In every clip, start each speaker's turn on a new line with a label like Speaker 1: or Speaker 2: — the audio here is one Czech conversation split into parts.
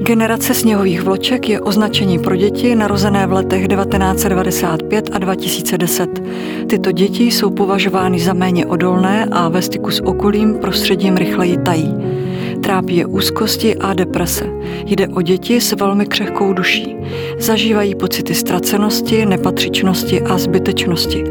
Speaker 1: Generace sněhových vloček je označení pro děti narozené v letech 1995 a 2010. Tyto děti jsou považovány za méně odolné a ve styku s okolím prostředím rychleji tají. Trápí je úzkosti a deprese. Jde o děti s velmi křehkou duší. Zažívají pocity ztracenosti, nepatřičnosti a zbytečnosti.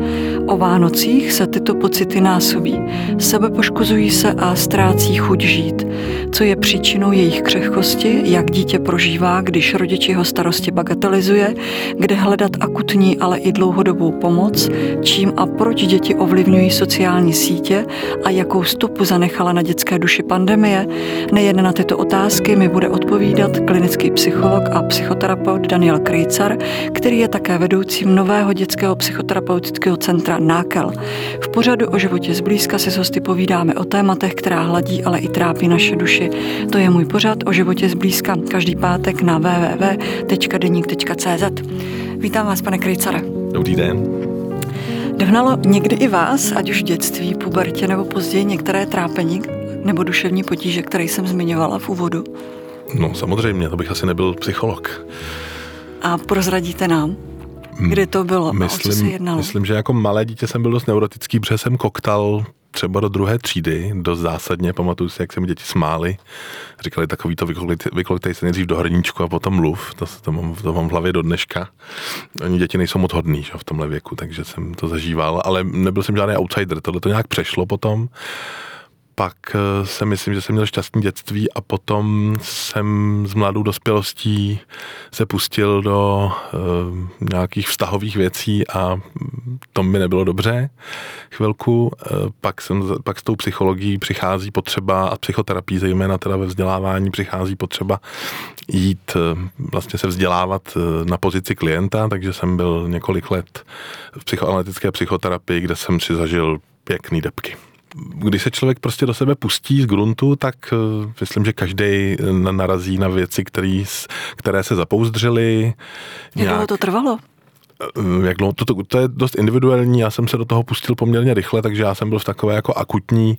Speaker 1: O Vánocích se tyto pocity násobí. Sebepoškozují se a ztrácí chuť žít. Co je příčinou jejich křehkosti, jak dítě prožívá, když rodič jeho starosti bagatelizuje, kde hledat akutní, ale i dlouhodobou pomoc, čím a proč děti ovlivňují sociální sítě a jakou stopu zanechala na dětské duši pandemie, nejen na tyto otázky mi bude odpovídat klinický psycholog a psychoterapeut Daniel Krejcar, který je také vedoucím nového dětského psychoterapeutického centra Nákel. V pořadu o životě zblízka si s hosty povídáme o tématech, která hladí, ale i trápí naše duši. To je můj pořad o životě zblízka každý pátek na www.deník.cz. Vítám vás, pane Krejcare.
Speaker 2: Dobrý den.
Speaker 1: Dohnalo někdy i vás, ať už v dětství, pubertě nebo později některé trápení nebo duševní potíže, které jsem zmiňovala v úvodu?
Speaker 2: No samozřejmě, to bych asi nebyl psycholog.
Speaker 1: A prozradíte nám, kdy to bylo myslím, a o co se jednalo?
Speaker 2: Myslím, že jako malé dítě jsem byl dost neurotický, protože jsem koktal třeba do druhé třídy, dost zásadně, pamatuju si, jak se mi děti smály. Říkali takový to, vykolitej se nejdřív do hrníčku a potom mluv, to, to, mám, to mám v hlavě do dneška. Oni děti nejsou moc hodný že, v tomhle věku, takže jsem to zažíval, ale nebyl jsem žádný outsider, tohle to nějak přešlo potom pak eh, se myslím, že jsem měl šťastný dětství a potom jsem s mladou dospělostí se pustil do uh, nějakých vztahových věcí a to mi nebylo dobře chvilku. Uh, pak, jsem, pak s tou psychologií přichází potřeba a psychoterapii, zejména teda ve vzdělávání, přichází potřeba jít uh, vlastně se vzdělávat uh, na pozici klienta, takže jsem byl několik let v psychoanalytické psychoterapii, kde jsem si zažil pěkný depky když se člověk prostě do sebe pustí z gruntu, tak uh, myslím, že každý eh, narazí na věci, který, které se zapouzdřily.
Speaker 1: Jak dlouho to trvalo?
Speaker 2: Eh, jak dlouho, to, to, to je dost individuální, já jsem se do toho pustil poměrně rychle, takže já jsem byl v takové jako akutní,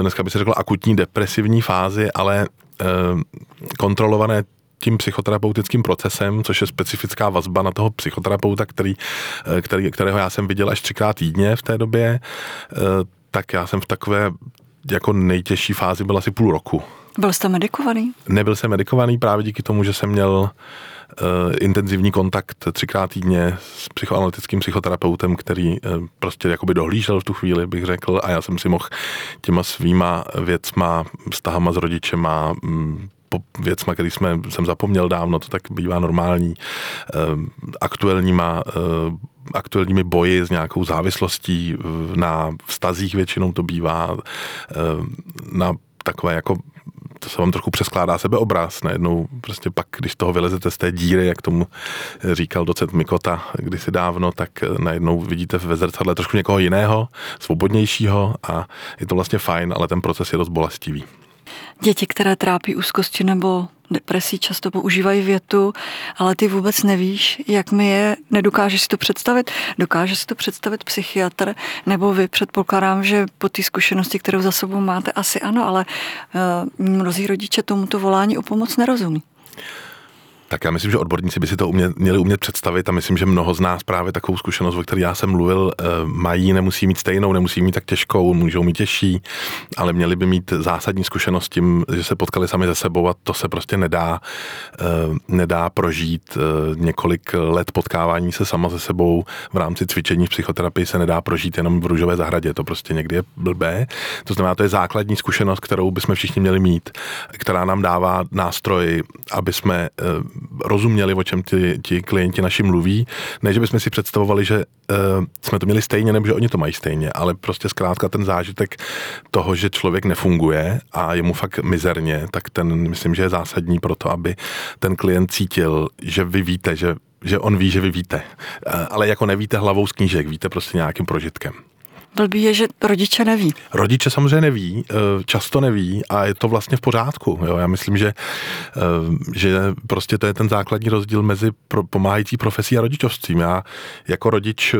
Speaker 2: dneska by se řeklo akutní depresivní fázi, ale kontrolované tím psychoterapeutickým procesem, což je specifická vazba na toho psychoterapeuta, který, který, kterého já jsem viděl až třikrát týdně v té době, tak já jsem v takové jako nejtěžší fázi byl asi půl roku.
Speaker 1: Byl jste medikovaný?
Speaker 2: Nebyl jsem medikovaný právě díky tomu, že jsem měl uh, intenzivní kontakt třikrát týdně s psychoanalytickým psychoterapeutem, který uh, prostě jakoby dohlížel v tu chvíli, bych řekl, a já jsem si mohl těma svýma věcma, vztahama s rodičema, um, věcma, který jsme, jsem zapomněl dávno, to tak bývá normální, uh, aktuálníma aktuálními boji s nějakou závislostí na vztazích většinou to bývá, eh, na takové jako to se vám trochu přeskládá sebeobraz. Najednou prostě pak, když toho vylezete z té díry, jak tomu říkal docent Mikota kdysi dávno, tak najednou vidíte ve zrcadle trošku někoho jiného, svobodnějšího a je to vlastně fajn, ale ten proces je dost bolestivý.
Speaker 1: Děti, které trápí úzkosti nebo depresí, často používají větu, ale ty vůbec nevíš, jak mi je, nedokážeš si to představit. Dokáže si to představit psychiatr, nebo vy předpokládám, že po té zkušenosti, kterou za sebou máte, asi ano, ale uh, mnozí rodiče tomuto volání o pomoc nerozumí.
Speaker 2: Tak já myslím, že odborníci by si to umět, měli umět představit a myslím, že mnoho z nás právě takovou zkušenost, o které já jsem mluvil, eh, mají, nemusí mít stejnou, nemusí mít tak těžkou, můžou mít těžší, ale měli by mít zásadní zkušenost tím, že se potkali sami ze sebou a to se prostě nedá, eh, nedá prožít. Eh, několik let potkávání se sama ze sebou v rámci cvičení v psychoterapii se nedá prožít jenom v růžové zahradě, to prostě někdy je blbé. To znamená, to je základní zkušenost, kterou bychom všichni měli mít, která nám dává nástroj, aby jsme rozuměli, o čem ti, ti klienti naši mluví. Ne, že bychom si představovali, že uh, jsme to měli stejně, nebo že oni to mají stejně, ale prostě zkrátka ten zážitek toho, že člověk nefunguje a je mu fakt mizerně, tak ten myslím, že je zásadní pro to, aby ten klient cítil, že vy víte, že že on ví, že vy víte. Eh, ale jako nevíte hlavou z knížek, víte prostě nějakým prožitkem.
Speaker 1: Blbý je, že rodiče neví.
Speaker 2: Rodiče samozřejmě neví, eh, často neví a je to vlastně v pořádku. Jo? Já myslím, že, eh, že prostě to je ten základní rozdíl mezi pomáhající profesí a rodičovstvím. Já jako rodič eh,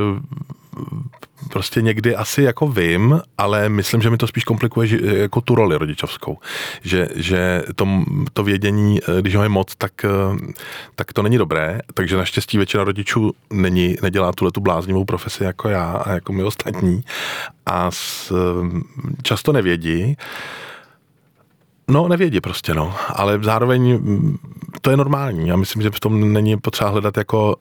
Speaker 2: prostě někdy asi jako vím, ale myslím, že mi to spíš komplikuje že, jako tu roli rodičovskou. Že, že to, to vědění, eh, když ho je moc, tak, eh, tak to není dobré, takže naštěstí většina rodičů není, nedělá tuhle tu bláznivou profesi jako já a jako my ostatní a s, často nevědí. No, nevědí prostě, no. Ale zároveň to je normální. Já myslím, že v tom není potřeba hledat jako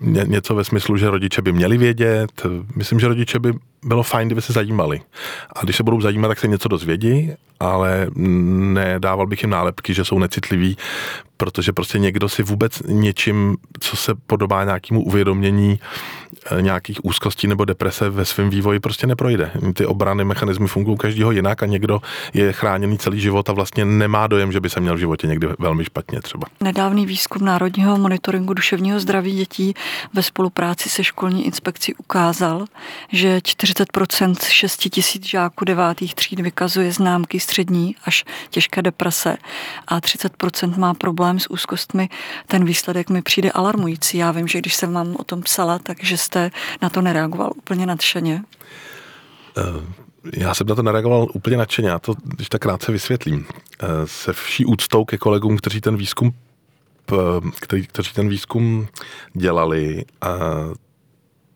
Speaker 2: ně, něco ve smyslu, že rodiče by měli vědět. Myslím, že rodiče by bylo fajn, kdyby se zajímali. A když se budou zajímat, tak se něco dozvědí, ale nedával bych jim nálepky, že jsou necitliví, protože prostě někdo si vůbec něčím, co se podobá nějakému uvědomění eh, nějakých úzkostí nebo deprese ve svém vývoji prostě neprojde. Ty obrany mechanismy fungují každýho jinak a někdo je chráněný celý život a vlastně nemá dojem, že by se měl v životě někdy velmi špatně třeba.
Speaker 1: Nedávný výzkum Národního monitoringu duševního zdraví dětí ve spolupráci se školní inspekcí ukázal, že 40% 6 tisíc žáků devátých tříd vykazuje známky střední až těžké deprese a 30% má problém s úzkostmi. Ten výsledek mi přijde alarmující. Já vím, že když jsem vám o tom psala, takže jste na to nereagoval úplně nadšeně.
Speaker 2: Eh, já jsem na to nereagoval úplně nadšeně, já to když tak krátce vysvětlím. Eh, se vší úctou ke kolegům, kteří ten výzkum který, kteří ten výzkum dělali, a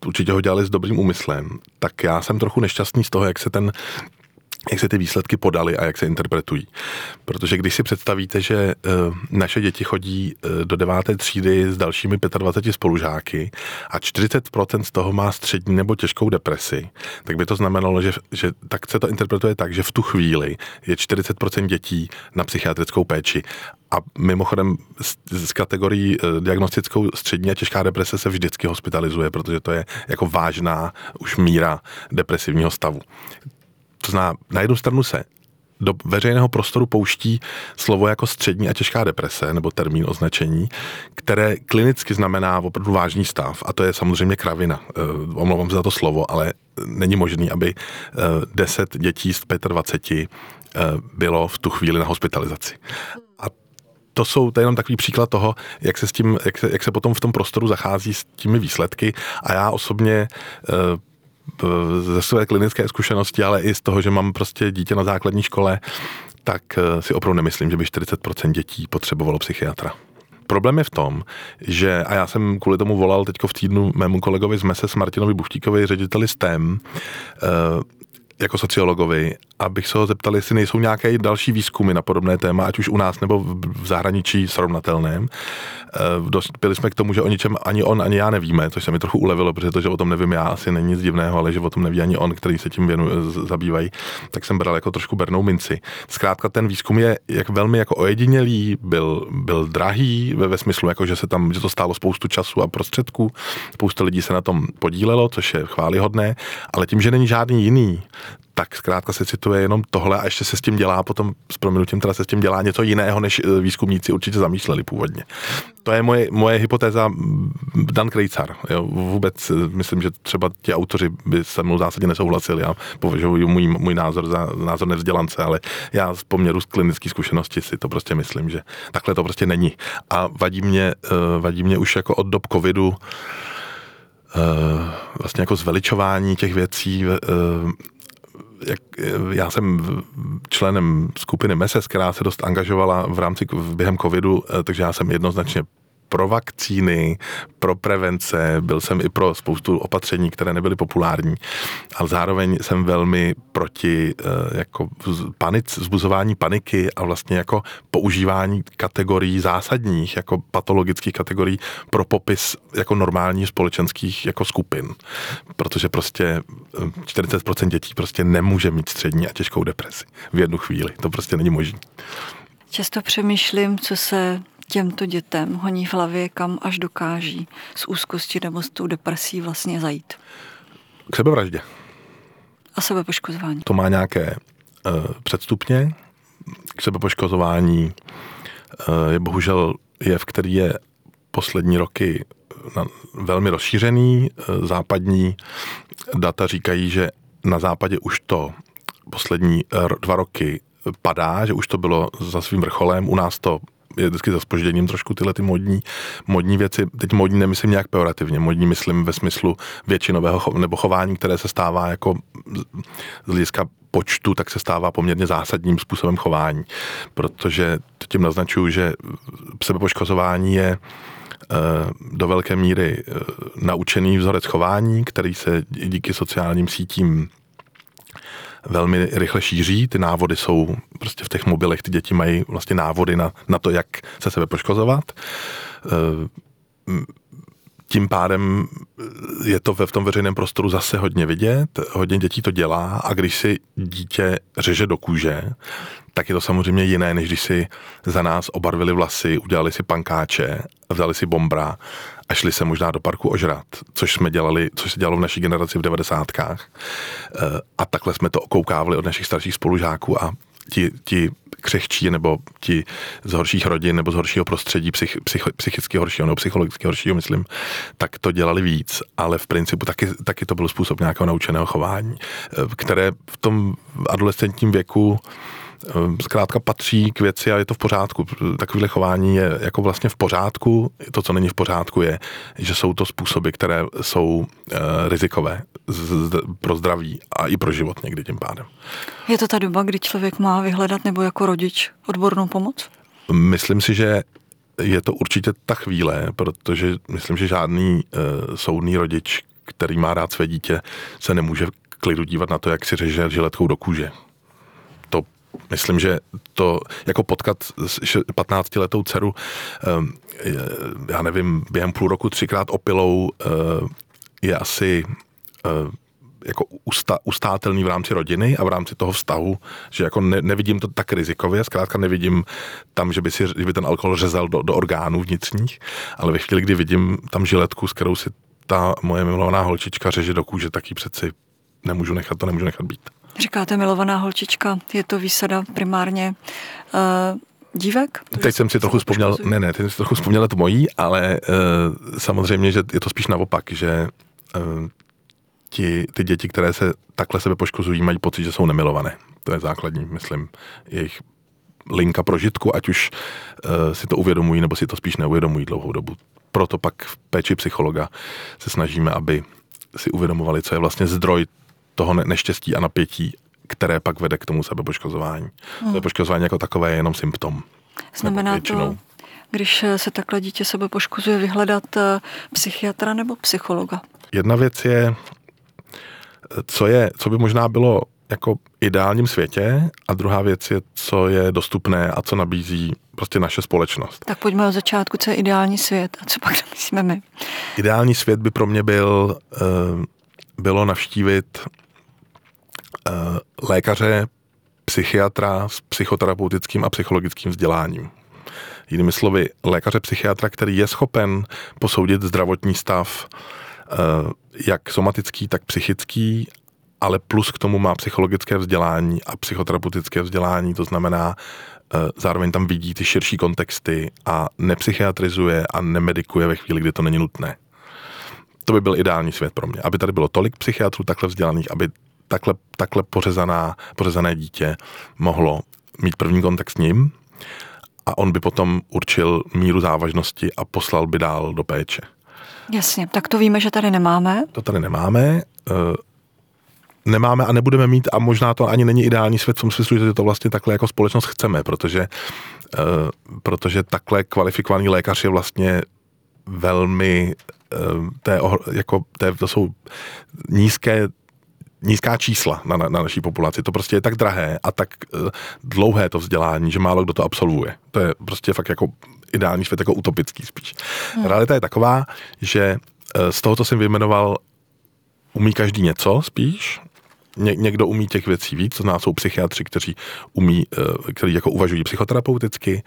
Speaker 2: určitě ho dělali s dobrým úmyslem, tak já jsem trochu nešťastný z toho, jak se ten jak se ty výsledky podaly a jak se interpretují. Protože když si představíte, že eh, naše děti chodí eh, do deváté třídy s dalšími 25 spolužáky a 40% z toho má střední nebo těžkou depresi, tak by to znamenalo, že, že tak se to interpretuje tak, že v tu chvíli je 40% dětí na psychiatrickou péči a mimochodem z, z kategorií eh, diagnostickou střední a těžká deprese se vždycky hospitalizuje, protože to je jako vážná už míra depresivního stavu. To znamená, na jednu stranu se do veřejného prostoru pouští slovo jako střední a těžká deprese, nebo termín označení, které klinicky znamená opravdu vážný stav. A to je samozřejmě kravina. E, omlouvám se za to slovo, ale není možný, aby e, 10 dětí z 25 e, bylo v tu chvíli na hospitalizaci. A to jsou to je jenom takový příklad toho, jak se, s tím, jak se, jak se potom v tom prostoru zachází s těmi výsledky. A já osobně ze své klinické zkušenosti, ale i z toho, že mám prostě dítě na základní škole, tak eh, si opravdu nemyslím, že by 40% dětí potřebovalo psychiatra. Problém je v tom, že, a já jsem kvůli tomu volal teď v týdnu mému kolegovi z MESE, Martinovi Buchtíkovi, řediteli STEM, eh, jako sociologovi, abych se ho zeptal, jestli nejsou nějaké další výzkumy na podobné téma, ať už u nás nebo v zahraničí srovnatelném. Eh, dospěli jsme k tomu, že o ničem ani on, ani já nevíme, což se mi trochu ulevilo, protože to, že o tom nevím já, asi není nic divného, ale že o tom neví ani on, který se tím věnuje, zabývají, tak jsem bral jako trošku bernou minci. Zkrátka ten výzkum je jak velmi jako ojedinělý, byl, byl drahý ve, ve smyslu, jako že se tam, že to stálo spoustu času a prostředků, spousta lidí se na tom podílelo, což je chválihodné, ale tím, že není žádný jiný, tak zkrátka se cituje jenom tohle a ještě se s tím dělá potom, s proměnutím teda se s tím dělá něco jiného, než eh, výzkumníci určitě zamýšleli původně. To je moje, moje hypotéza Dan Krejcar. Jo. Vůbec eh, myslím, že třeba ti autoři by se mnou zásadně nesouhlasili. Já považuji můj, můj názor za názor nevzdělance, ale já z poměru z klinické zkušenosti si to prostě myslím, že takhle to prostě není. A vadí mě, eh, vadí mě už jako od dob covidu vlastně jako zveličování těch věcí, jak, já jsem členem skupiny MESES, která se dost angažovala v rámci během covidu, eh, takže já jsem jednoznačně pro vakcíny, pro prevence, byl jsem i pro spoustu opatření, které nebyly populární, ale zároveň jsem velmi proti eh, jako panic, zbuzování paniky a vlastně jako používání kategorií zásadních, jako patologických kategorií pro popis jako normálních společenských jako skupin. Protože prostě 40% eh, dětí prostě nemůže mít střední a těžkou depresi v jednu chvíli. To prostě není možné.
Speaker 1: Často přemýšlím, co se těmto dětem honí v hlavě, kam až dokáží s úzkostí nebo s tou depresí vlastně zajít.
Speaker 2: K sebevraždě.
Speaker 1: A sebepoškozování.
Speaker 2: To má nějaké uh, předstupně. K sebepoškozování uh, je bohužel jev, který je poslední roky na, velmi rozšířený. Uh, západní data říkají, že na západě už to poslední dva roky padá, že už to bylo za svým vrcholem. U nás to je vždycky za spožděním trošku tyhle ty modní, modní věci. Teď modní nemyslím nějak pejorativně, modní myslím ve smyslu většinového nebo chování, které se stává jako z hlediska počtu, tak se stává poměrně zásadním způsobem chování, protože to tím naznačuju, že sebepoškozování je eh, do velké míry eh, naučený vzorec chování, který se díky sociálním sítím velmi rychle šíří. Ty návody jsou prostě v těch mobilech, ty děti mají vlastně návody na, na to, jak se sebe poškozovat. Eh, tím pádem je to ve v tom veřejném prostoru zase hodně vidět, hodně dětí to dělá a když si dítě řeže do kůže, tak je to samozřejmě jiné, než když si za nás obarvili vlasy, udělali si pankáče, vzali si bombra a šli se možná do parku ožrat, což jsme dělali, což se dělalo v naší generaci v devadesátkách. Eh, a takhle jsme to koukávali od našich starších spolužáků a ti, ti křehčí nebo ti z horších rodin nebo z horšího prostředí, psych, psych, psychicky horšího nebo psychologicky horšího, myslím, tak to dělali víc, ale v principu taky, taky to byl způsob nějakého naučeného chování, eh, které v tom adolescentním věku zkrátka patří k věci a je to v pořádku. Takovéhle chování je jako vlastně v pořádku. To, co není v pořádku, je, že jsou to způsoby, které jsou uh, rizikové pro zdraví a i pro život někdy tím pádem.
Speaker 1: Je to ta doba, kdy člověk má vyhledat nebo jako rodič odbornou pomoc?
Speaker 2: Myslím si, že je to určitě ta chvíle, protože myslím, že žádný uh, soudný rodič, který má rád své dítě, se nemůže klidu dívat na to, jak si řeže žiletkou do kůže myslím, že to jako potkat 15-letou dceru, ehm, já nevím, během půl roku třikrát opilou eh, je asi eh, jako usta, ustátelný v rámci rodiny a v rámci toho vztahu, že jako ne, nevidím to tak rizikově, zkrátka nevidím tam, že by, si, že by ten alkohol řezal do, do orgánů vnitřních, ale ve chvíli, kdy vidím tam žiletku, s kterou si ta moje milovaná holčička řeže do kůže, tak ji přeci nemůžu nechat, to nemůžu nechat být.
Speaker 1: Říkáte milovaná holčička, je to výsada primárně uh, dívek?
Speaker 2: Teď jsem si trochu vzpomněl, ne, ne, teď jsem si trochu vzpomněl to mojí, ale uh, samozřejmě, že je to spíš naopak, že uh, ti, ty děti, které se takhle sebe poškozují, mají pocit, že jsou nemilované. To je základní, myslím, jejich linka prožitku, ať už uh, si to uvědomují, nebo si to spíš neuvědomují dlouhou dobu. Proto pak v péči psychologa se snažíme, aby si uvědomovali, co je vlastně zdroj toho neštěstí a napětí, které pak vede k tomu sebepoškozování. Hmm. Sebepoškozování jako takové je jenom symptom.
Speaker 1: Znamená to, když se takhle dítě sebe poškozuje, vyhledat eh, psychiatra nebo psychologa?
Speaker 2: Jedna věc je, co, je, co by možná bylo jako ideálním světě a druhá věc je, co je dostupné a co nabízí prostě naše společnost.
Speaker 1: Tak pojďme od začátku, co je ideální svět a co pak nabízíme my.
Speaker 2: Ideální svět by pro mě byl, eh, bylo navštívit Eh, lékaře, psychiatra s psychoterapeutickým a psychologickým vzděláním. Jinými slovy, lékaře psychiatra, který je schopen posoudit zdravotní stav, eh, jak somatický, tak psychický, ale plus k tomu má psychologické vzdělání a psychoterapeutické vzdělání, to znamená, eh, zároveň tam vidí ty širší kontexty a nepsychiatrizuje a nemedikuje ve chvíli, kdy to není nutné. To by byl ideální svět pro mě, aby tady bylo tolik psychiatrů takhle vzdělaných, aby takhle, takhle pořezaná, pořezané dítě mohlo mít první kontakt s ním a on by potom určil míru závažnosti a poslal by dál do péče.
Speaker 1: Jasně, tak to víme, že tady nemáme.
Speaker 2: To tady nemáme. Eh, nemáme a nebudeme mít a možná to ani není ideální svět v tom smyslu, že to vlastně takhle jako společnost chceme, protože, eh, protože takhle kvalifikovaný lékař je vlastně velmi eh, té, jako, té, to jsou nízké nízká čísla na, na, na naší populaci. To prostě je tak drahé a tak uh, dlouhé to vzdělání, že málo kdo to absolvuje. To je prostě fakt jako ideální svět, jako utopický spíš. Hmm. Realita je taková, že uh, z toho, co jsem vyjmenoval, umí každý něco spíš, Ně, někdo umí těch věcí víc, to znamená, jsou psychiatři, kteří umí, eh, kteří jako uvažují psychoterapeuticky,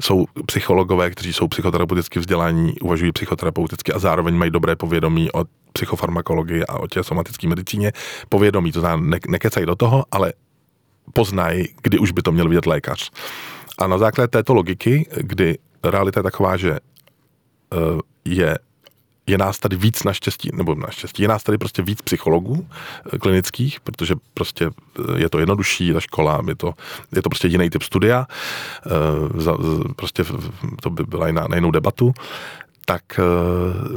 Speaker 2: jsou psychologové, kteří jsou psychoterapeuticky vzdělání, uvažují psychoterapeuticky a zároveň mají dobré povědomí o psychofarmakologii a o té somatické medicíně. Povědomí, to znamená, ne, nekecají do toho, ale poznají, kdy už by to měl vidět lékař. A na základě této logiky, kdy realita je taková, že eh, je je nás tady víc naštěstí, nebo naštěstí, je nás tady prostě víc psychologů eh, klinických, protože prostě eh, je to jednodušší, ta škola, je to, je to prostě jiný typ studia, prostě to by byla jiná, na jinou debatu, tak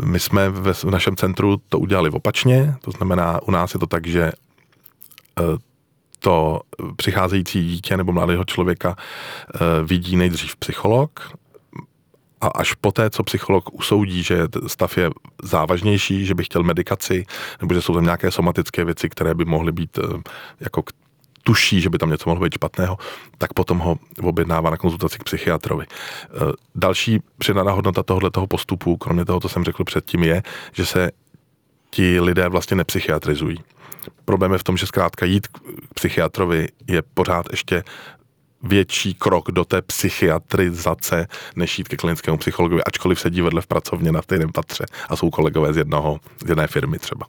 Speaker 2: my jsme v našem centru to udělali opačně, to znamená, u nás je to tak, že to přicházející dítě nebo mladého člověka vidí nejdřív psycholog, a až poté, co psycholog usoudí, že stav je závažnější, že by chtěl medikaci, nebo že jsou tam nějaké somatické věci, které by mohly být eh, jako tuší, že by tam něco mohlo být špatného, tak potom ho objednává na konzultaci k psychiatrovi. Eh, další přidaná hodnota tohoto postupu, kromě toho, co jsem řekl předtím, je, že se ti lidé vlastně nepsychiatrizují. Problém je v tom, že zkrátka jít k psychiatrovi je pořád ještě větší krok do té psychiatrizace, než jít ke klinickému psychologovi, ačkoliv sedí vedle v pracovně na stejném patře a jsou kolegové z, jednoho, z jedné firmy třeba.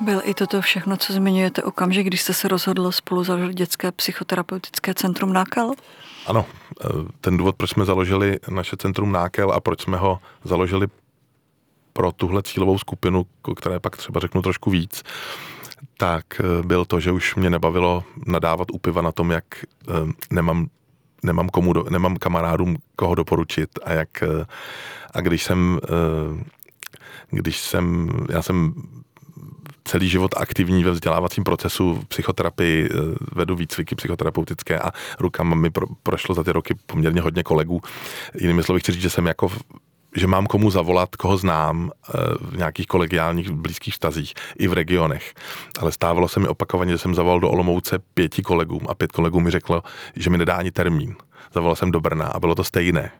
Speaker 1: Byl i toto všechno, co zmiňujete okamžik, když jste se rozhodl spolu založit dětské psychoterapeutické centrum Nákel?
Speaker 2: Ano, eh, ten důvod, proč jsme založili naše centrum Nákel a proč jsme ho založili pro tuhle cílovou skupinu, které pak třeba řeknu trošku víc, tak eh, byl to, že už mě nebavilo nadávat u piva na tom, jak eh, nemám nemám, komu do, nemám kamarádům koho doporučit a jak eh, a když jsem když jsem, já jsem celý život aktivní ve vzdělávacím procesu v psychoterapii, vedu výcviky psychoterapeutické a rukama mi pro, prošlo za ty roky poměrně hodně kolegů. Jinými slovy chci říct, že jsem jako že mám komu zavolat, koho znám eh, v nějakých kolegiálních blízkých vztazích i v regionech. Ale stávalo se mi opakovaně, že jsem zavolal do Olomouce pěti kolegům a pět kolegů mi řeklo, že mi nedá ani termín. Zavolal jsem do Brna a bylo to stejné.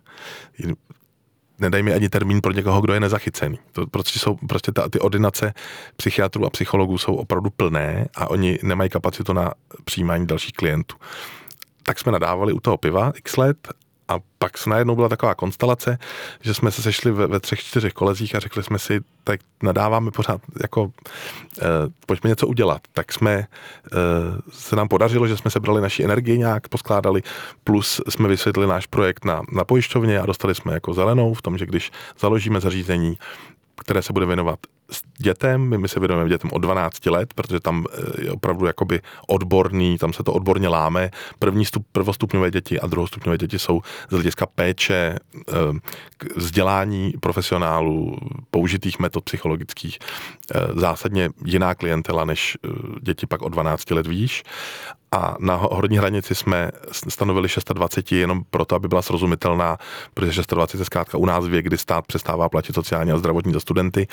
Speaker 2: Nedaj mi ani termín pro někoho, kdo je nezachycený. To prostě jsou, prostě ta, ty ordinace psychiatrů a psychologů jsou opravdu plné a oni nemají kapacitu na přijímání dalších klientů tak jsme nadávali u toho piva x let a pak se najednou byla taková konstelace, že jsme se sešli ve, ve třech, čtyřech kolezích a řekli jsme si, tak nadáváme pořád, jako eh, pojďme něco udělat. Tak jsme, eh, se nám podařilo, že jsme sebrali naši energii nějak, poskládali, plus jsme vysvětlili náš projekt na, na pojišťovně a dostali jsme jako zelenou v tom, že když založíme zařízení, které se bude věnovat dětem, my se věnujeme dětem od 12 let, protože tam eh, je opravdu jakoby odborný, tam se to odborně láme. První stup, prvostupňové děti a druhostupňové děti jsou z hlediska péče, eh, vzdělání profesionálů, použitých metod psychologických, eh, zásadně jiná klientela než děti pak od 12 let výš a na horní hranici jsme stanovili 620 jenom proto, aby byla srozumitelná, protože 620 je zkrátka u nás věk, kdy stát přestává platit sociální a zdravotní za studenty,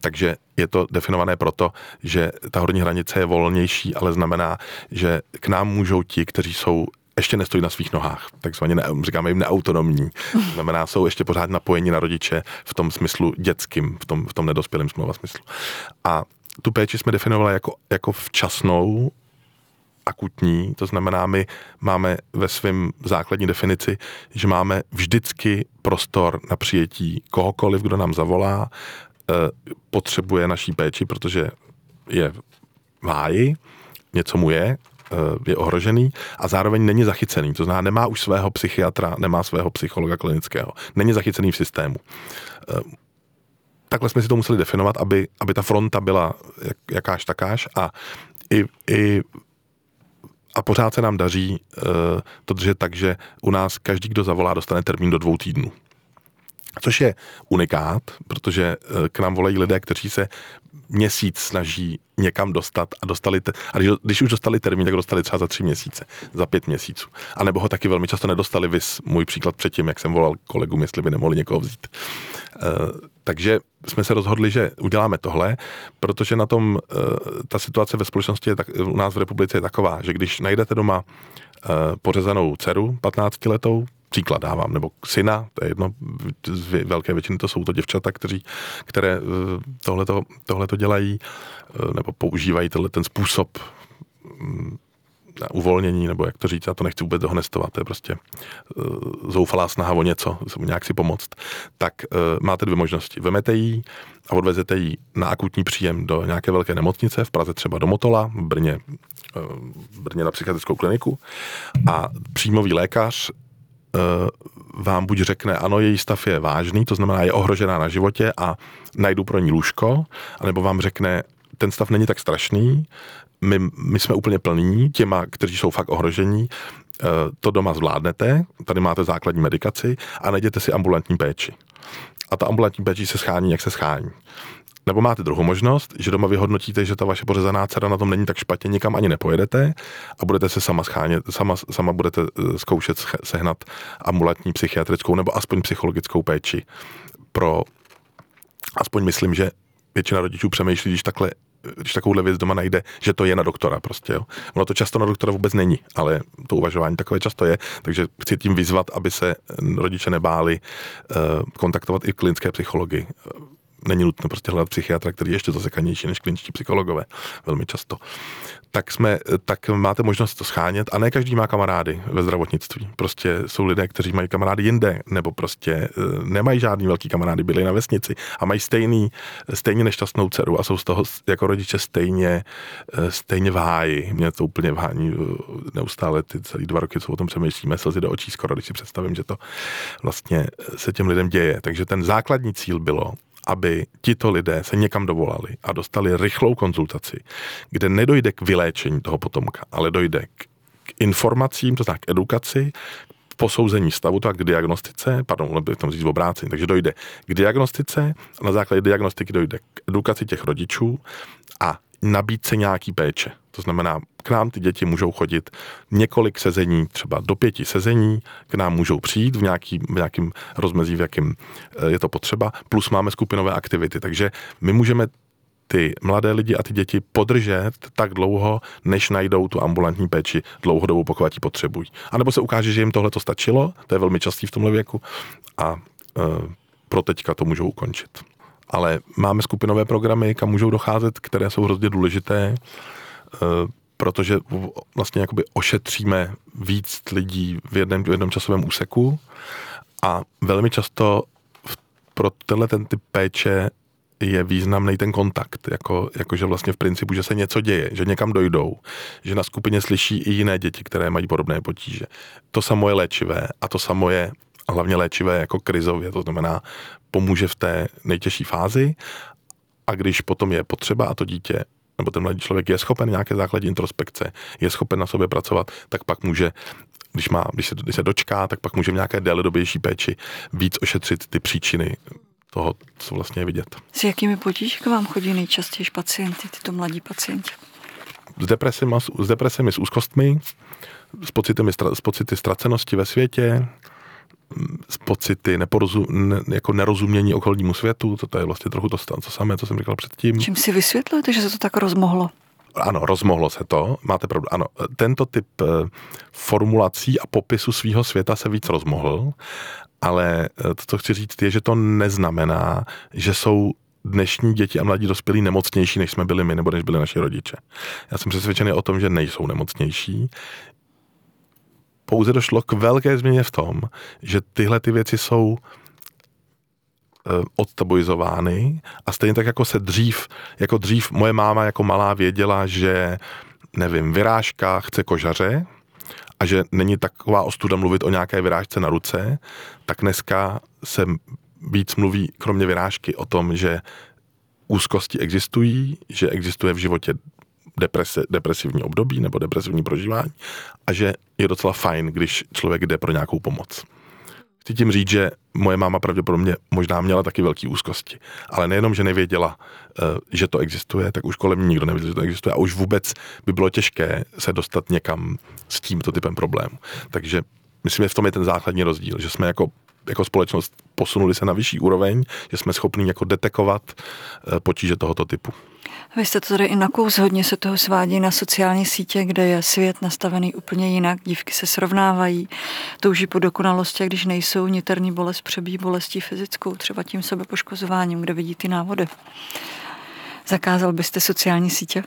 Speaker 2: takže je to definované proto, že ta horní hranice je volnější, ale znamená, že k nám můžou ti, kteří jsou ještě nestojí na svých nohách, takzvaně ne, říkáme jim neautonomní. Znamená, jsou ještě pořád napojeni na rodiče v tom smyslu dětským, v tom, v tom nedospělém slova smyslu. A tu péči jsme definovali jako, jako včasnou akutní, to znamená, my máme ve svém základní definici, že máme vždycky prostor na přijetí kohokoliv, kdo nám zavolá, potřebuje naší péči, protože je v háji, něco mu je, eh, je ohrožený a zároveň není zachycený. To znamená, nemá už svého psychiatra, nemá svého psychologa klinického. Není zachycený v systému. Eh, takhle jsme si to museli definovat, aby, aby ta fronta byla jak, jakáž takáž a i, i a pořád se nám daří uh, to držet tak, že u nás každý, kdo zavolá, dostane termín do dvou týdnů. Což je unikát, protože uh, k nám volají lidé, kteří se měsíc snaží někam dostat a dostali, te, a když, když už dostali termín, tak dostali třeba za tři měsíce, za pět měsíců. A nebo ho taky velmi často nedostali, vys můj příklad předtím, jak jsem volal kolegům, jestli by nemohli někoho vzít. Uh, takže jsme se rozhodli, že uděláme tohle, protože na tom uh, ta situace ve společnosti je tak, u nás v republice je taková, že když najdete doma uh, pořezanou dceru 15 letou, příklad dávám, nebo syna, to je jedno, z velké většiny to jsou to děvčata, kteří, které tohleto, tohleto dělají, nebo používají tenhle ten způsob mm, na uvolnění, nebo jak to říct, já to nechci vůbec dohonestovat, to je prostě uh, zoufalá snaha o něco, nějak si pomoct, tak máte dvě možnosti. Vemete ji a odvezete ji na akutní příjem do nějaké velké nemocnice, v Praze třeba do Motola, v Brně, v Brně na psychiatrickou kliniku a příjmový lékař vám buď řekne, ano, její stav je vážný, to znamená, je ohrožená na životě a najdu pro ní lůžko, anebo vám řekne, ten stav není tak strašný, my, my jsme úplně plní těma, kteří jsou fakt ohrožení, eh, to doma zvládnete, tady máte základní medikaci a najděte si ambulantní péči. A ta ambulantní péči se schání, jak se schání. Nebo máte druhou možnost, že doma vyhodnotíte, že ta vaše pořezaná dcera na tom není tak špatně, nikam ani nepojedete a budete se sama schánět, sama, sama budete eh, zkoušet sehnat ambulantní psychiatrickou nebo aspoň psychologickou péči pro, aspoň myslím, že většina rodičů přemýšlí, když takhle když takovouhle věc doma najde, že to je na doktora prostě. Jo. Ono to často na doktora vůbec není, ale to uvažování takové často je, takže chci tím vyzvat, aby se rodiče nebáli uh, kontaktovat i klinické psychologi není nutno prostě hledat psychiatra, který je ještě zasekanější než kliničtí psychologové, velmi často. Tak, jsme, tak máte možnost to schánět a ne každý má kamarády ve zdravotnictví. Prostě jsou lidé, kteří mají kamarády jinde, nebo prostě eh, nemají žádný velký kamarády, byli na vesnici a mají stejný, stejně nešťastnou dceru a jsou z toho jako rodiče stejně, eh, stejně v háji. Mě to úplně vhání eh, neustále ty celý dva roky, co o tom přemýšlíme, slzy do očí skoro, když si představím, že to vlastně se těm lidem děje. Takže ten základní cíl bylo, aby tito lidé se někam dovolali a dostali rychlou konzultaci, kde nedojde k vyléčení toho potomka, ale dojde k, informacím, to znamená k edukaci, k posouzení stavu, tak k diagnostice, pardon, by tom říct obrácení, takže dojde k diagnostice, na základě diagnostiky dojde k edukaci těch rodičů a nabídce nějaký péče. To znamená, k nám ty děti můžou chodit několik sezení, třeba do pěti sezení, k nám můžou přijít v, nějaký, v nějakým rozmezí, v jakém eh, je to potřeba, plus máme skupinové aktivity. Takže my můžeme ty mladé lidi a ty děti podržet tak dlouho, než najdou tu ambulantní péči dlouhodobou, pokud ji potřebují. A nebo se ukáže, že jim tohle to stačilo, to je velmi častý v tomhle věku, a e, pro teďka to můžou ukončit ale máme skupinové programy, kam můžou docházet, které jsou hrozně důležité, eh, protože vlastně jakoby ošetříme víc lidí v jednom, v jednom časovém úseku a velmi často pro tenhle ten typ péče je významný ten kontakt, jako, jakože vlastně v principu, že se něco děje, že někam dojdou, že na skupině slyší i jiné děti, které mají podobné potíže. To samo je léčivé a to samo je hlavně léčivé jako krizově, to znamená pomůže v té nejtěžší fázi a když potom je potřeba a to dítě nebo ten mladý člověk je schopen nějaké základní introspekce, je schopen na sobě pracovat, tak pak může když, má, když, se, když se dočká, tak pak může v nějaké déledobější péči víc ošetřit ty příčiny toho, co vlastně je vidět.
Speaker 1: S jakými potíži k vám chodí nejčastěji pacienty, tyto mladí pacienti?
Speaker 2: S depresemi, s depresemi, s úzkostmi, s pocity, s pocity ztracenosti ve světě, z pocity neporozum, ne, jako nerozumění okolnímu světu, to, to je vlastně trochu to, to samé, co jsem říkal předtím.
Speaker 1: Čím si vysvětlujete, že se to tak rozmohlo?
Speaker 2: Ano, rozmohlo se to, máte pravdu. Ano, tento typ eh, formulací a popisu svého světa se víc rozmohl, ale eh, to, co chci říct, je, že to neznamená, že jsou dnešní děti a mladí dospělí nemocnější, než jsme byli my, nebo než byli naši rodiče. Já jsem přesvědčený o tom, že nejsou nemocnější, pouze došlo k velké změně v tom, že tyhle ty věci jsou eh, odtabuizovány a stejně tak jako se dřív, jako dřív moje máma jako malá věděla, že nevím, vyrážka chce kožaře a že není taková ostuda mluvit o nějaké vyrážce na ruce, tak dneska se víc mluví, kromě vyrážky, o tom, že úzkosti existují, že existuje v životě deprese, depresivní období nebo depresivní prožívání a že je docela fajn, když člověk jde pro nějakou pomoc. Chci tím říct, že moje máma pravděpodobně možná měla taky velké úzkosti, ale nejenom, že nevěděla, eh, že to existuje, tak už kolem nikdo nevěděl, že to existuje a už vůbec by bylo těžké se dostat někam s tímto typem problému. Takže myslím, že v tom je ten základní rozdíl, že jsme jako jako společnost posunuli se na vyšší úroveň, že jsme schopni jako detekovat eh, potíže tohoto typu.
Speaker 1: Vy jste to tady i nakous, hodně se toho svádí na sociální sítě, kde je svět nastavený úplně jinak, dívky se srovnávají, touží po dokonalosti, a když nejsou, niterní bolest přebíjí bolestí fyzickou, třeba tím sebepoškozováním, kde vidí ty návody. Zakázal byste sociální sítě?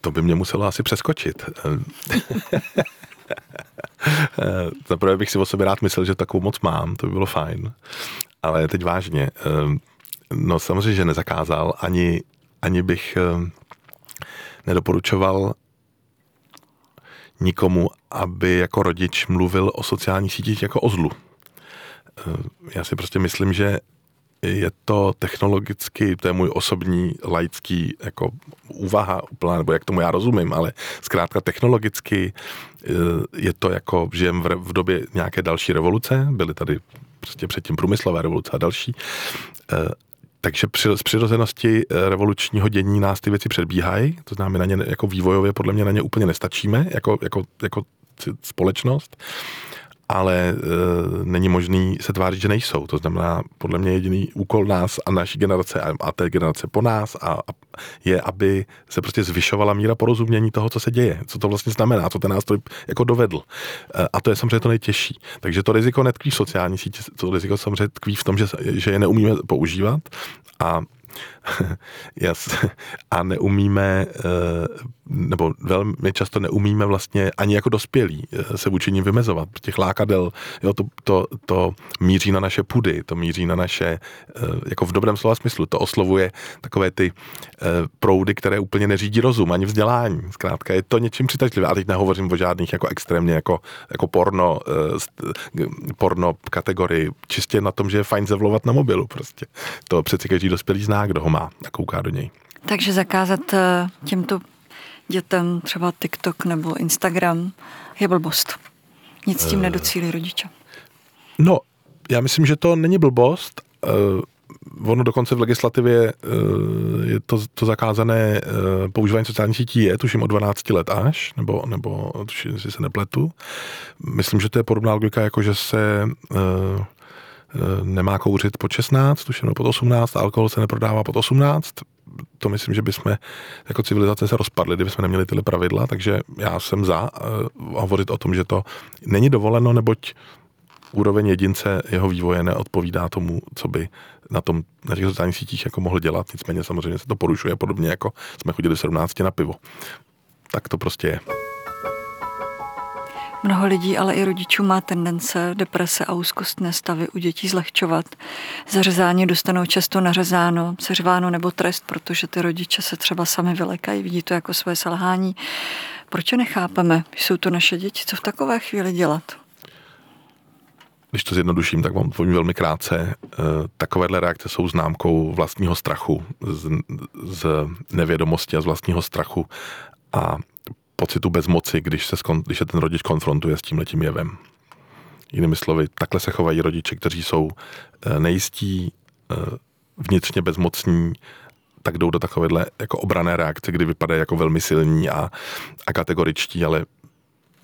Speaker 2: To by mě muselo asi přeskočit. Zaprvé bych si o sobě rád myslel, že takovou moc mám, to by bylo fajn. Ale teď vážně, No samozřejmě, že nezakázal, ani, ani bych eh, nedoporučoval nikomu, aby jako rodič mluvil o sociálních sítích jako o zlu. Já si prostě myslím, že je to technologicky, to je můj osobní laický jako úvaha úplná, nebo jak tomu já rozumím, ale zkrátka technologicky eh, je to jako, žijem v, době nějaké další revoluce, byly tady prostě předtím průmyslové revoluce a další, eh, takže při, z přirozenosti eh, revolučního dění nás ty věci předbíhají, to znamená, na ně jako vývojově podle mě na ně úplně nestačíme, jako, jako, jako společnost ale e, není možný se tvářit, že nejsou. To znamená, podle mě jediný úkol nás a naší generace a, a té generace po nás a, a je, aby se prostě zvyšovala míra porozumění toho, co se děje, co to vlastně znamená, co ten nástroj jako dovedl. E, a to je samozřejmě to nejtěžší. Takže to riziko netkví v sociální sítě, to riziko samozřejmě tkví v tom, že, že je neumíme používat a Jas, a neumíme, eh, nebo velmi často neumíme vlastně ani jako dospělí eh, se vůči ním vymezovat. Těch lákadel, jo, to, to, to míří na naše pudy, to míří na naše, eh, jako v dobrém slova smyslu, to oslovuje takové ty proudy, které úplně neřídí rozum, ani vzdělání. Zkrátka je to něčím přitažlivé. A teď nehovořím o žádných jako extrémně jako, jako porno, porno kategorii, čistě na tom, že je fajn zavlovat na mobilu prostě. To přeci každý dospělý zná, kdo ho má a kouká do něj.
Speaker 1: Takže zakázat eh, těmto dětem třeba TikTok nebo Instagram je blbost. Nic s tím uh, nedocílí rodiče.
Speaker 2: No, já myslím, že to není blbost. Uh, ono dokonce v legislativě uh, je to, to zakázané uh, používání sociálních sítí je, tuším od 12 let až, nebo, nebo tuším, jestli se nepletu. Myslím, že to je podobná logika, jako že se uh, Eh, nemá kouřit pod 16, tuším pod 18, alkohol se neprodává pod 18. To myslím, že bychom jako civilizace se rozpadli, kdybychom neměli tyhle pravidla, takže já jsem za uh, hovořit o tom, že to není dovoleno, neboť úroveň jedince jeho vývoje neodpovídá tomu, co by na, tom, na těch sociálních sítích jako mohl dělat. Nicméně samozřejmě se to porušuje podobně, jako jsme chodili 17 na pivo. Tak to prostě je.
Speaker 1: Mnoho lidí, ale i rodičů má tendence deprese a úzkostné stavy u dětí zlehčovat. Zařezání dostanou často nařezáno, seřváno nebo trest, protože ty rodiče se třeba sami vylekají, vidí to jako své selhání. Proč je nechápeme? Jsou to naše děti, co v takové chvíli dělat?
Speaker 2: Když to zjednoduším, tak vám povím velmi krátce. Eh, takovéhle reakce jsou známkou vlastního strachu, z, z nevědomosti a z vlastního strachu. A pocitu bezmoci, když se, když se ten rodič konfrontuje s tím letím jevem. Jinými slovy, takhle se chovají rodiče, kteří jsou eh, nejistí, eh, vnitřně bezmocní, tak jdou do takovéhle jako obrané reakce, kdy vypadají jako velmi silní a, a kategoričtí, ale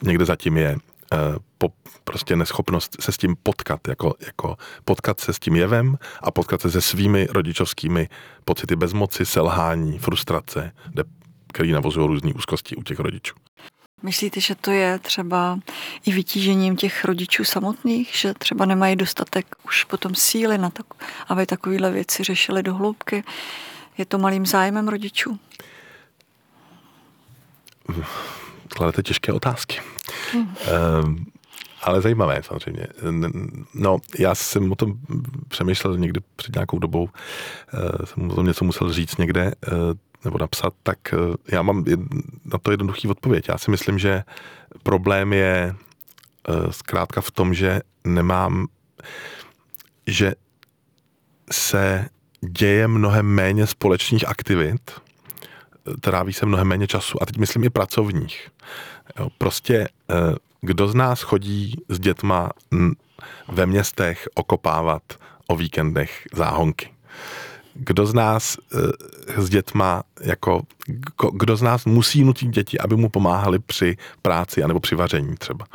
Speaker 2: někde zatím je eh, po, prostě neschopnost se s tím potkat, jako, jako potkat se s tím jevem a potkat se se svými rodičovskými pocity bezmoci, selhání, frustrace, který navozují různé úzkosti u těch rodičů.
Speaker 1: Myslíte, že to je třeba i vytížením těch rodičů samotných, že třeba nemají dostatek už potom síly na to, aby takovéhle věci řešili do hloubky? Je to malým zájmem rodičů?
Speaker 2: Kladete těžké otázky. Hmm. Um, ale zajímavé samozřejmě. No, já jsem o tom přemýšlel někdy před nějakou dobou, eh, jsem o tom něco musel říct někde, eh, nebo napsat, tak eh, já mám na to jednoduchý odpověď. Já si myslím, že problém je zkrátka v tom, že nemám, že se děje mnohem méně společných aktivit, tráví se mnohem méně času, a teď myslím i pracovních. Jo, prostě kdo z nás chodí s dětma ve městech okopávat o víkendech záhonky? Kdo z nás e, s dětma, jako, kdo z nás musí nutit děti, aby mu pomáhali při práci anebo při vaření třeba?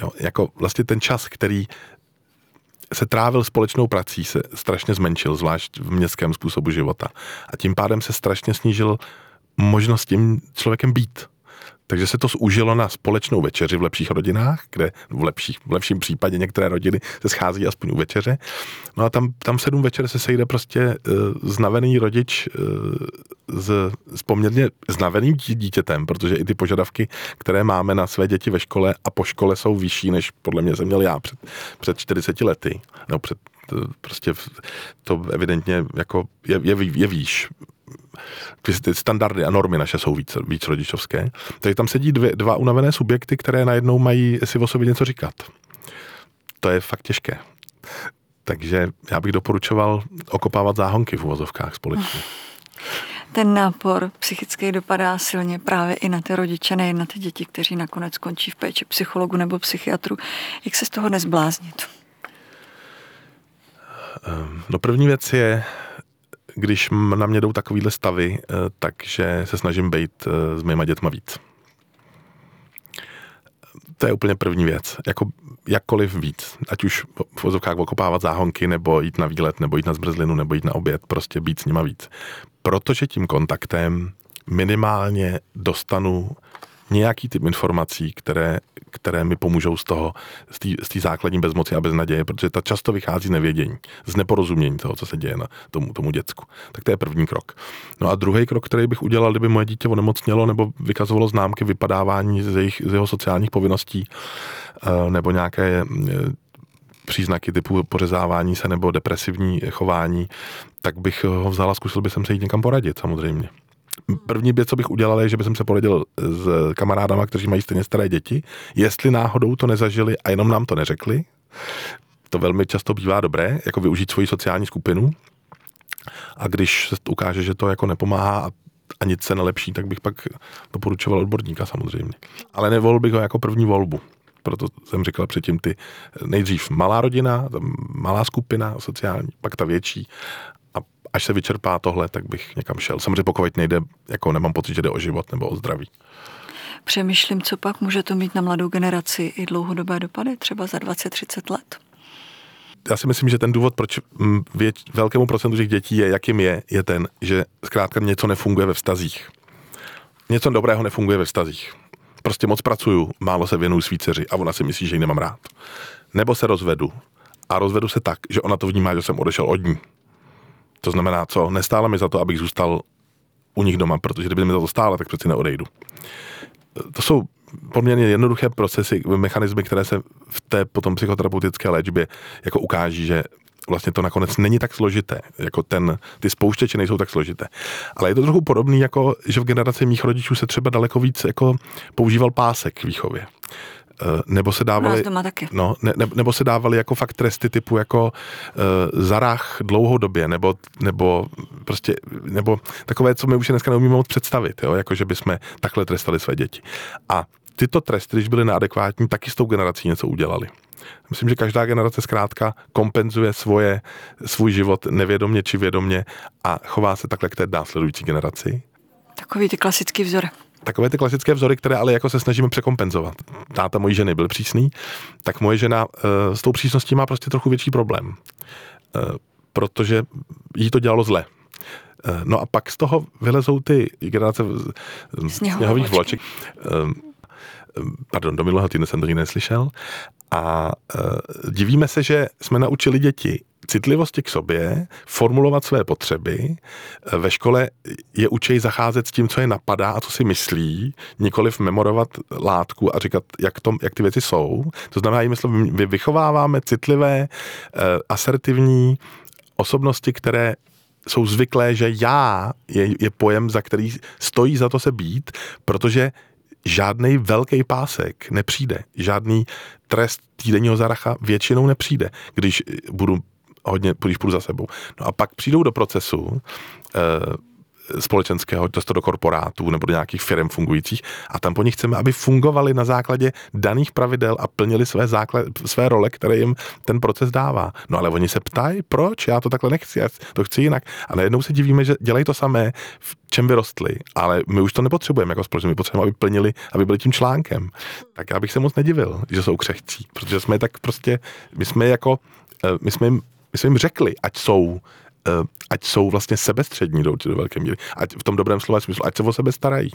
Speaker 2: Jo, jako vlastně ten čas, který se trávil společnou prací, se strašně zmenšil, zvlášť v městském způsobu života. A tím pádem se strašně snížil možnost tím člověkem být. Takže se to zúžilo na společnou večeři v lepších rodinách, kde v, lepších, v lepším případě některé rodiny se schází aspoň u večeře. No a tam, tam sedm večer se sejde prostě uh, znavený rodič uh, s, s poměrně znaveným dítětem, protože i ty požadavky, které máme na své děti ve škole a po škole jsou vyšší, než podle mě jsem měl já před, před 40 lety. No před, prostě to evidentně jako je, je, je výš ty standardy a normy naše jsou víc, víc rodičovské. Takže tam sedí dvě, dva unavené subjekty, které najednou mají si o sobě něco říkat. To je fakt těžké. Takže já bych doporučoval okopávat záhonky v uvozovkách společně.
Speaker 1: Ten nápor psychický dopadá silně právě i na ty rodiče, nejen na ty děti, kteří nakonec končí v péči psychologu nebo psychiatru. Jak se z toho nezbláznit?
Speaker 2: Ehm, no první věc je, když na mě jdou takovýhle stavy, eh, takže se snažím být eh, s mýma dětma víc. To je úplně první věc. Jako jakkoliv víc. Ať už v vozovkách okopávat záhonky, nebo jít na výlet, nebo jít na zmrzlinu, nebo jít na oběd, prostě být s nima víc. Protože tím kontaktem minimálně dostanu nějaký typ informací, které, které mi pomůžou z toho, z té základní bezmoci a beznaděje, protože ta často vychází z nevědění, z neporozumění toho, co se děje na tomu, tomu děcku. Tak to je první krok. No a druhý krok, který bych udělal, kdyby moje dítě onemocnělo nebo vykazovalo známky vypadávání z, jejich, z jeho sociálních povinností eh, nebo nějaké eh, příznaky typu pořezávání se nebo depresivní chování, tak bych ho vzal a zkusil bych se jít někam poradit samozřejmě. První věc, co bych udělal, je, že bych se poradil s kamarádama, kteří mají stejně staré děti, jestli náhodou to nezažili a jenom nám to neřekli. To velmi často bývá dobré, jako využít svoji sociální skupinu. A když se ukáže, že to jako nepomáhá a a nic se nelepší, tak bych pak doporučoval odborníka samozřejmě. Ale nevolil bych ho jako první volbu. Proto jsem říkal předtím ty nejdřív malá rodina, malá skupina sociální, pak ta větší až se vyčerpá tohle, tak bych někam šel. Samozřejmě pokud nejde, jako nemám pocit, že jde o život nebo o zdraví.
Speaker 1: Přemýšlím, co pak může to mít na mladou generaci i dlouhodobé dopady, třeba za 20-30 let.
Speaker 2: Já si myslím, že ten důvod, proč mm, věč, velkému procentu těch dětí je, jakým je, je ten, že zkrátka něco nefunguje ve vztazích. Něco dobrého nefunguje ve vztazích. Prostě moc pracuju, málo se věnuju svý dceři a ona si myslí, že ji nemám rád. Nebo se rozvedu. A rozvedu se tak, že ona to vnímá, že jsem odešel od ní. To znamená, co? Nestále mi za to, abych zůstal u nich doma, protože kdyby mi za to stálo, tak přeci neodejdu. To jsou poměrně jednoduché procesy, mechanismy, které se v té potom psychoterapeutické léčbě jako ukáží, že vlastně to nakonec není tak složité, jako ten, ty spouštěče nejsou tak složité. Ale je to trochu podobný, jako že v generaci mých rodičů se třeba daleko víc jako používal pásek k výchově. Eh, nebo se dávali, no, ne, ne, nebo se dávali jako fakt tresty typu jako uh, zarách dlouhodobě, nebo, nebo prostě, nebo takové, co my už dneska neumíme moc představit, jo, jako že bychom takhle trestali své děti. A tyto tresty, když byly neadekvátní, taky s tou generací něco udělali. Myslím, že každá generace zkrátka kompenzuje svoje, svůj život nevědomně či vědomně a chová se takhle k té následující generaci.
Speaker 1: Takový ty klasický vzor
Speaker 2: takové ty klasické vzory, které ale jako se snažíme překompenzovat. Táta mojí ženy byl přísný, tak moje žena uh, s tou přísností má prostě trochu větší problém. Uh, protože jí to dělalo zle. Uh, no a pak z toho vylezou ty generace sněhových vloček. Uh, pardon, do minulého týdne jsem to nikdy neslyšel. A uh, divíme se, že jsme naučili děti citlivosti k sobě, formulovat své potřeby. Ve škole je učej zacházet s tím, co je napadá a co si myslí, nikoliv memorovat látku a říkat, jak, to, jak ty věci jsou. To znamená, jim my vychováváme citlivé, eh, asertivní osobnosti, které jsou zvyklé, že já je, je pojem, za který stojí za to se být, protože žádný velký pásek nepřijde, žádný trest týdenního zaracha většinou nepřijde, když budu hodně, když půjdu za sebou. No a pak přijdou do procesu, e, společenského, to do korporátů nebo do nějakých firm fungujících a tam po nich chceme, aby fungovali na základě daných pravidel a plnili své, základ, své role, které jim ten proces dává. No ale oni se ptají, proč, já to takhle nechci, já to chci jinak. A najednou se divíme, že dělají to samé, v čem vyrostli, ale my už to nepotřebujeme jako společnost, my potřebujeme, aby plnili, aby byli tím článkem. Tak já bych se moc nedivil, že jsou křehcí, protože jsme tak prostě, my jsme jako, eh, my jsme jim my jsme jim řekli, ať jsou uh, ať jsou vlastně sebestřední do určité velké míry. Ať v tom dobrém slova smyslu, ať se o sebe starají.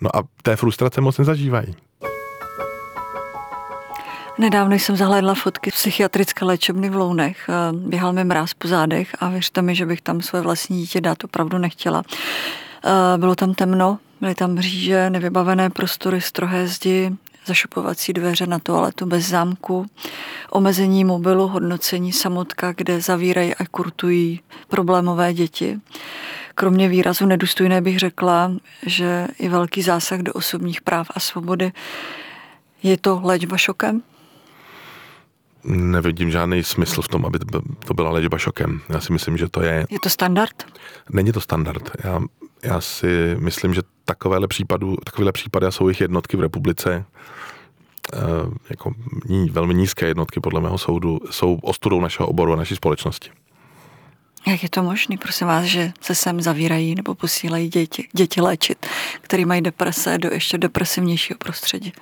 Speaker 2: No a té frustrace moc nezažívají.
Speaker 1: Nedávno jsem zahlédla fotky psychiatrické léčebny v Lounech. Běhal mi mráz po zádech a věřte mi, že bych tam své vlastní dítě dát opravdu nechtěla. Bylo tam temno, byly tam mříže, nevybavené prostory, strohé zdi, zašupovací dveře na toaletu bez zámku, omezení mobilu, hodnocení samotka, kde zavírají a kurtují problémové děti. kromě výrazu nedůstojné bych řekla, že i velký zásah do osobních práv a svobody. Je to léčba šokem?
Speaker 2: Nevidím žádný smysl v tom, aby to byla léčba šokem. Já si myslím, že to je...
Speaker 1: Je to standard?
Speaker 2: Není to standard. Já, já si myslím, že takovéhle, případu, takovéhle případy, jsou jich jednotky v republice, eh, jako velmi nízké jednotky podle mého soudu, jsou ostudou našeho oboru a naší společnosti.
Speaker 1: Jak je to možné, prosím vás, že se sem zavírají nebo posílají děti, děti léčit, které mají deprese do ještě depresivnějšího prostředí?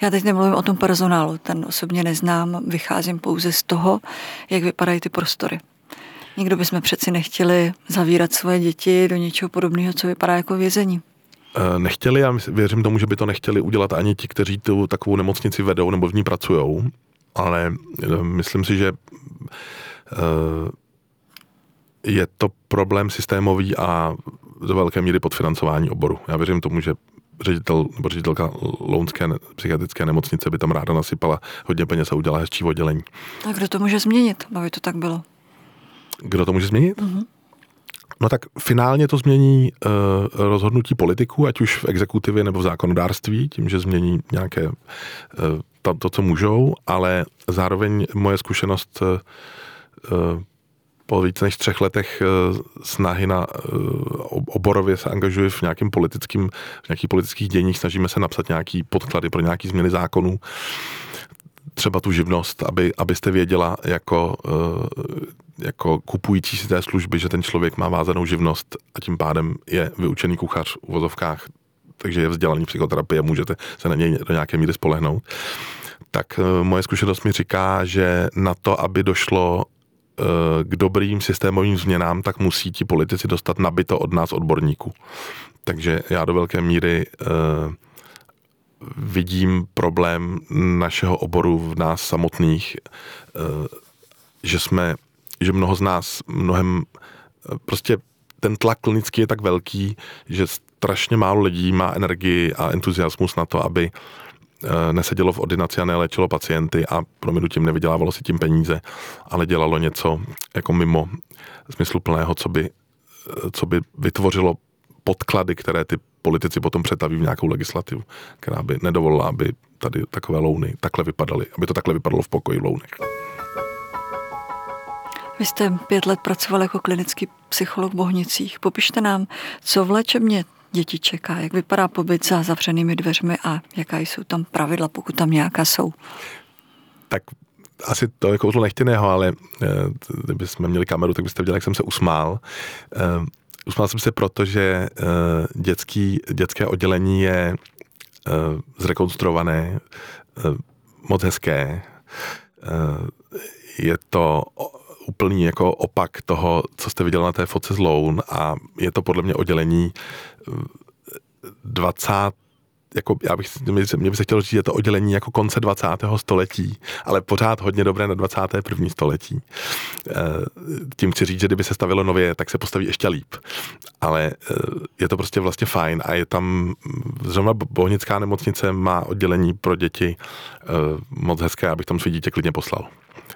Speaker 1: Já teď nemluvím o tom personálu, ten osobně neznám, vycházím pouze z toho, jak vypadají ty prostory. Nikdo bychom přeci nechtěli zavírat svoje děti do něčeho podobného, co vypadá jako vězení.
Speaker 2: Eh, nechtěli, já věřím tomu, že by to nechtěli udělat ani ti, kteří tu takovou nemocnici vedou nebo v ní pracují, ale eh, myslím si, že eh, je to problém systémový a do velké míry podfinancování oboru. Já věřím tomu, že ředitel nebo ředitelka Lounské psychiatrické nemocnice by tam ráda nasypala hodně peněz a udělala hezčí oddělení.
Speaker 1: A kdo to může změnit, aby to tak bylo?
Speaker 2: Kdo to může změnit? Mm-hmm. No tak finálně to změní uh, rozhodnutí politiků, ať už v exekutivě nebo v zákonodárství, tím, že změní nějaké uh, to, to, co můžou, ale zároveň moje zkušenost uh, po víc než třech letech eh, snahy na eh, oborově se angažuji v nějakým politickým, v nějakých politických děních, snažíme se napsat nějaký podklady pro nějaký změny zákonů, třeba tu živnost, aby, abyste věděla jako, eh, jako kupující si té služby, že ten člověk má vázanou živnost a tím pádem je vyučený kuchař v vozovkách, takže je vzdělaný psychoterapie, můžete se na něj do nějaké míry spolehnout. Tak moje zkušenost mi říká, že na to, aby došlo Eh, k dobrým systémovým změnám, tak musí ti politici dostat nabito od nás odborníků. Takže já do velké míry uh, vidím problém našeho oboru v nás samotných, že jsme, že mnoho z nás mnohem, prostě ten tlak klinický je tak velký, že strašně málo lidí má energii a entuziasmus na to, aby Eh, nesedělo v ordinaci a neléčilo pacienty a prominutím nevydělávalo si tím peníze, ale dělalo něco jako mimo smysluplného, co by, eh, co by vytvořilo podklady, které ty politici potom přetaví v nějakou legislativu, která by nedovolila, aby tady takové louny takhle vypadaly, aby to takhle vypadalo v pokoji v lounech.
Speaker 1: Vy jste pět let pracoval jako klinický psycholog v Bohnicích. Popište nám, co v léčebně děti čeká, jak vypadá pobyt za zavřenými dveřmi a jaká jsou tam pravidla, pokud tam nějaká jsou.
Speaker 2: Tak asi to je kouzlo nechtěného, ale eh, kdyby jsme měli kameru, tak byste viděli, jak jsem se usmál. Uh, usmál jsem se proto, že uh, dětský, dětské oddělení je zrekonstruované, moc hezké. Je to úplný jako opak toho, co jste viděl na té foce z Loun a je to podle mě oddělení 20 jako já bych, mě by se chtělo říct, že to oddělení jako konce 20. století, ale pořád hodně dobré na 21. století. Eh, tím chci říct, že kdyby se stavilo nově, tak se postaví ještě líp. Ale eh, je to prostě vlastně fajn a je tam, zrovna Bohnická nemocnice má oddělení pro děti eh, moc hezké, abych tam své dítě klidně poslal.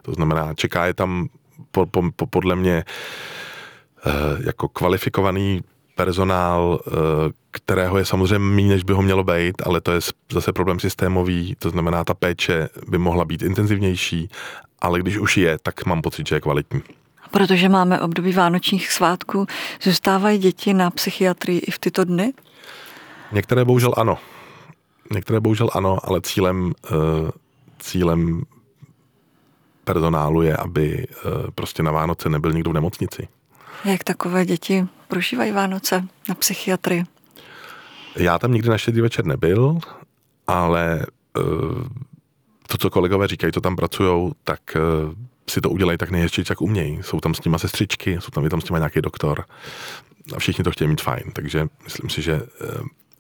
Speaker 2: To znamená, čeká je tam po, po, podle mě jako kvalifikovaný personál, eh, kterého je samozřejmě méně, než by ho mělo být, ale to je zase problém systémový, to znamená, ta péče by mohla být intenzivnější, ale když už je, tak mám pocit, že je kvalitní.
Speaker 1: Protože máme období vánočních svátků, zůstávají děti na psychiatrii i v tyto dny?
Speaker 2: Některé bohužel ano. Některé bohužel ano, ale cílem, eh, cílem personálu je, aby eh, prostě na Vánoce nebyl nikdo v nemocnici.
Speaker 1: Jak takové děti prožívají Vánoce na psychiatrii?
Speaker 2: Já tam nikdy na štědrý večer nebyl, ale uh, to, co kolegové říkají, co tam pracují, tak uh, si to udělají tak nejhezčí, jak umějí. Jsou tam s nimi sestřičky, jsou tam, je tam s nimi nějaký doktor a všichni to chtějí mít fajn. Takže myslím si, že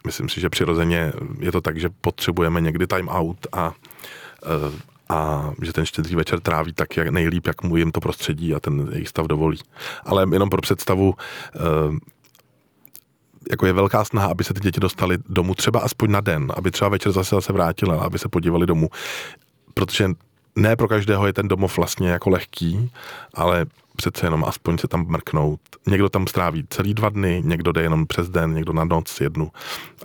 Speaker 2: myslím si, že přirozeně je to tak, že potřebujeme někdy time out a a že ten štědrý večer tráví tak jak nejlíp, jak mu jim to prostředí a ten jejich stav dovolí. Ale jenom pro představu, eh, jako je velká snaha, aby se ty děti dostali domů třeba aspoň na den, aby třeba večer zase zase vrátili, aby se podívali domů. Protože ne pro každého je ten domov vlastně jako lehký, ale přece jenom aspoň se tam mrknout. Někdo tam stráví celý dva dny, někdo jde jenom přes den, někdo na noc jednu,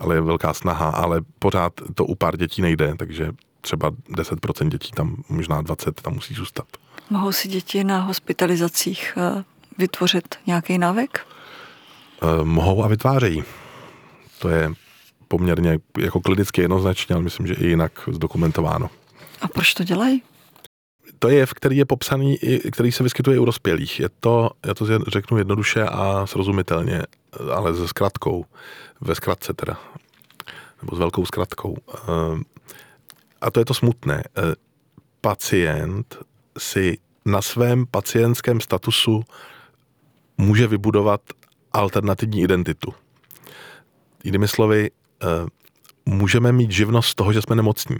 Speaker 2: ale je velká snaha, ale pořád to u pár dětí nejde, takže třeba 10% dětí tam, možná 20 tam musí zůstat.
Speaker 1: Mohou si děti na hospitalizacích eh, vytvořit nějaký návyk?
Speaker 2: Eh, mohou a vytvářejí. To je poměrně jako klinicky jednoznačně, ale myslím, že i jinak zdokumentováno.
Speaker 1: A proč to dělají?
Speaker 2: To je jev, který je popsaný, který se vyskytuje u dospělých. Je to, já to řeknu jednoduše a srozumitelně, ale se zkratkou, ve zkratce teda, nebo s velkou zkratkou. A to je to smutné. Eh, pacient si na svém pacientském statusu může vybudovat alternativní identitu. Jinými slovy, eh, můžeme mít živnost z toho, že jsme nemocní.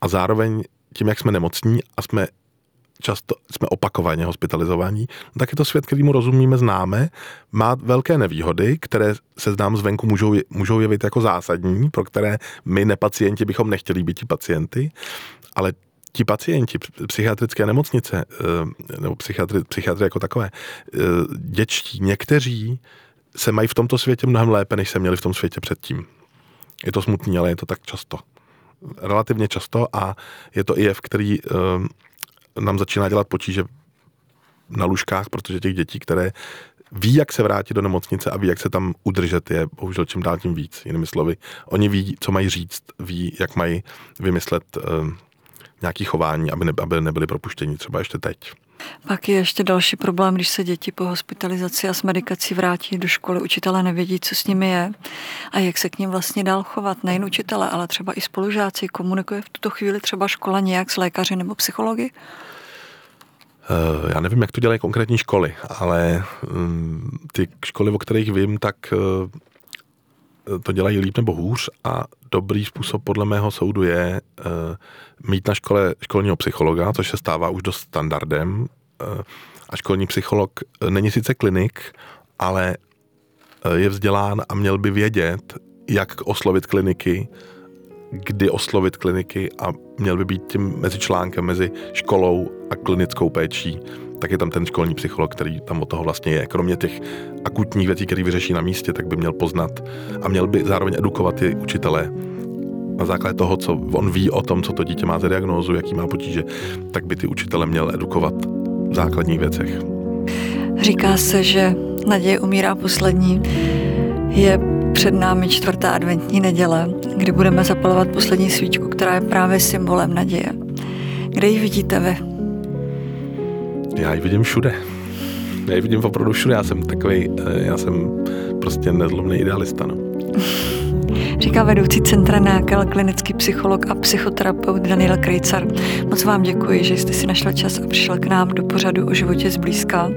Speaker 2: A zároveň tím, jak jsme nemocní a jsme často jsme opakovaně hospitalizovaní, no tak je to svět, kterýmu rozumíme, známe, má velké nevýhody, které se znám zvenku můžou, můžou jevit jako zásadní, pro které my nepacienti bychom nechtěli být pacienty, ale ti pacienti psychiatrické nemocnice, eh, nebo psychiatry, psychiatry jako takové, eh, děčtí, někteří se mají v tomto světě mnohem lépe, než se měli v tom světě předtím. Je to smutný, ale je to tak často. Relativně často a je to i jev, který eh, nám začíná dělat potíže na lůžkách, protože těch dětí, které ví, jak se vrátit do nemocnice a ví, jak se tam udržet, je bohužel čím dál tím víc. Jinými slovy, oni ví, co mají říct, ví, jak mají vymyslet uh, nějaký chování, aby, ne, aby nebyli propuštěni třeba ještě teď.
Speaker 1: Pak je ještě další problém, když se děti po hospitalizaci a s medikací vrátí do školy, učitelé nevědí, co s nimi je a jak se k ním vlastně dál chovat. Nejen učitele, ale třeba i spolužáci. Komunikuje v tuto chvíli třeba škola nějak s lékaři nebo psychologi?
Speaker 2: Eh, já nevím, jak to dělají konkrétní školy, ale mm, ty školy, o kterých vím, tak eh, to dělají líp nebo hůř a dobrý způsob podle mého soudu je eh, mít na škole školního psychologa, což se stává už dost standardem. A školní psycholog není sice klinik, ale je vzdělán a měl by vědět, jak oslovit kliniky, kdy oslovit kliniky a měl by být tím mezi článkem mezi školou a klinickou péčí, tak je tam ten školní psycholog, který tam od toho vlastně je. Kromě těch akutních věcí, které vyřeší na místě, tak by měl poznat a měl by zároveň edukovat ty učitele na základě toho, co on ví o tom, co to dítě má za diagnózu, jaký má potíže, tak by ty učitele měl edukovat v základních věcech.
Speaker 1: Říká se, že naděje umírá poslední. Je před námi čtvrtá adventní neděle, kdy budeme zapalovat poslední svíčku, která je právě symbolem naděje. Kde ji vidíte vy?
Speaker 2: Já ji vidím všude. Já ji vidím opravdu všude. Já jsem takový, eh, já jsem prostě nezlomný idealista. No.
Speaker 1: říká vedoucí centra Nákel, klinický psycholog a psychoterapeut Daniel Krejcar. Moc vám děkuji, že jste si našla čas a přišel k nám do pořadu o životě zblízka.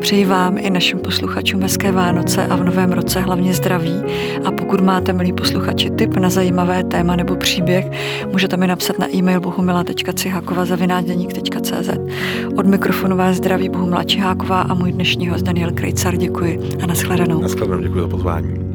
Speaker 1: Přeji vám i našim posluchačům hezké Vánoce a v novém roce hlavně zdraví. A pokud máte, milí posluchači, tip na zajímavé téma nebo příběh, můžete mi napsat na e-mail bohumila.cihakova.cz. Od mikrofonu vás zdraví Bohumila Čiháková a můj dnešní host Daniel Krejcar. Děkuji a nashledanou.
Speaker 2: Nashledanou, děkuji za pozvání.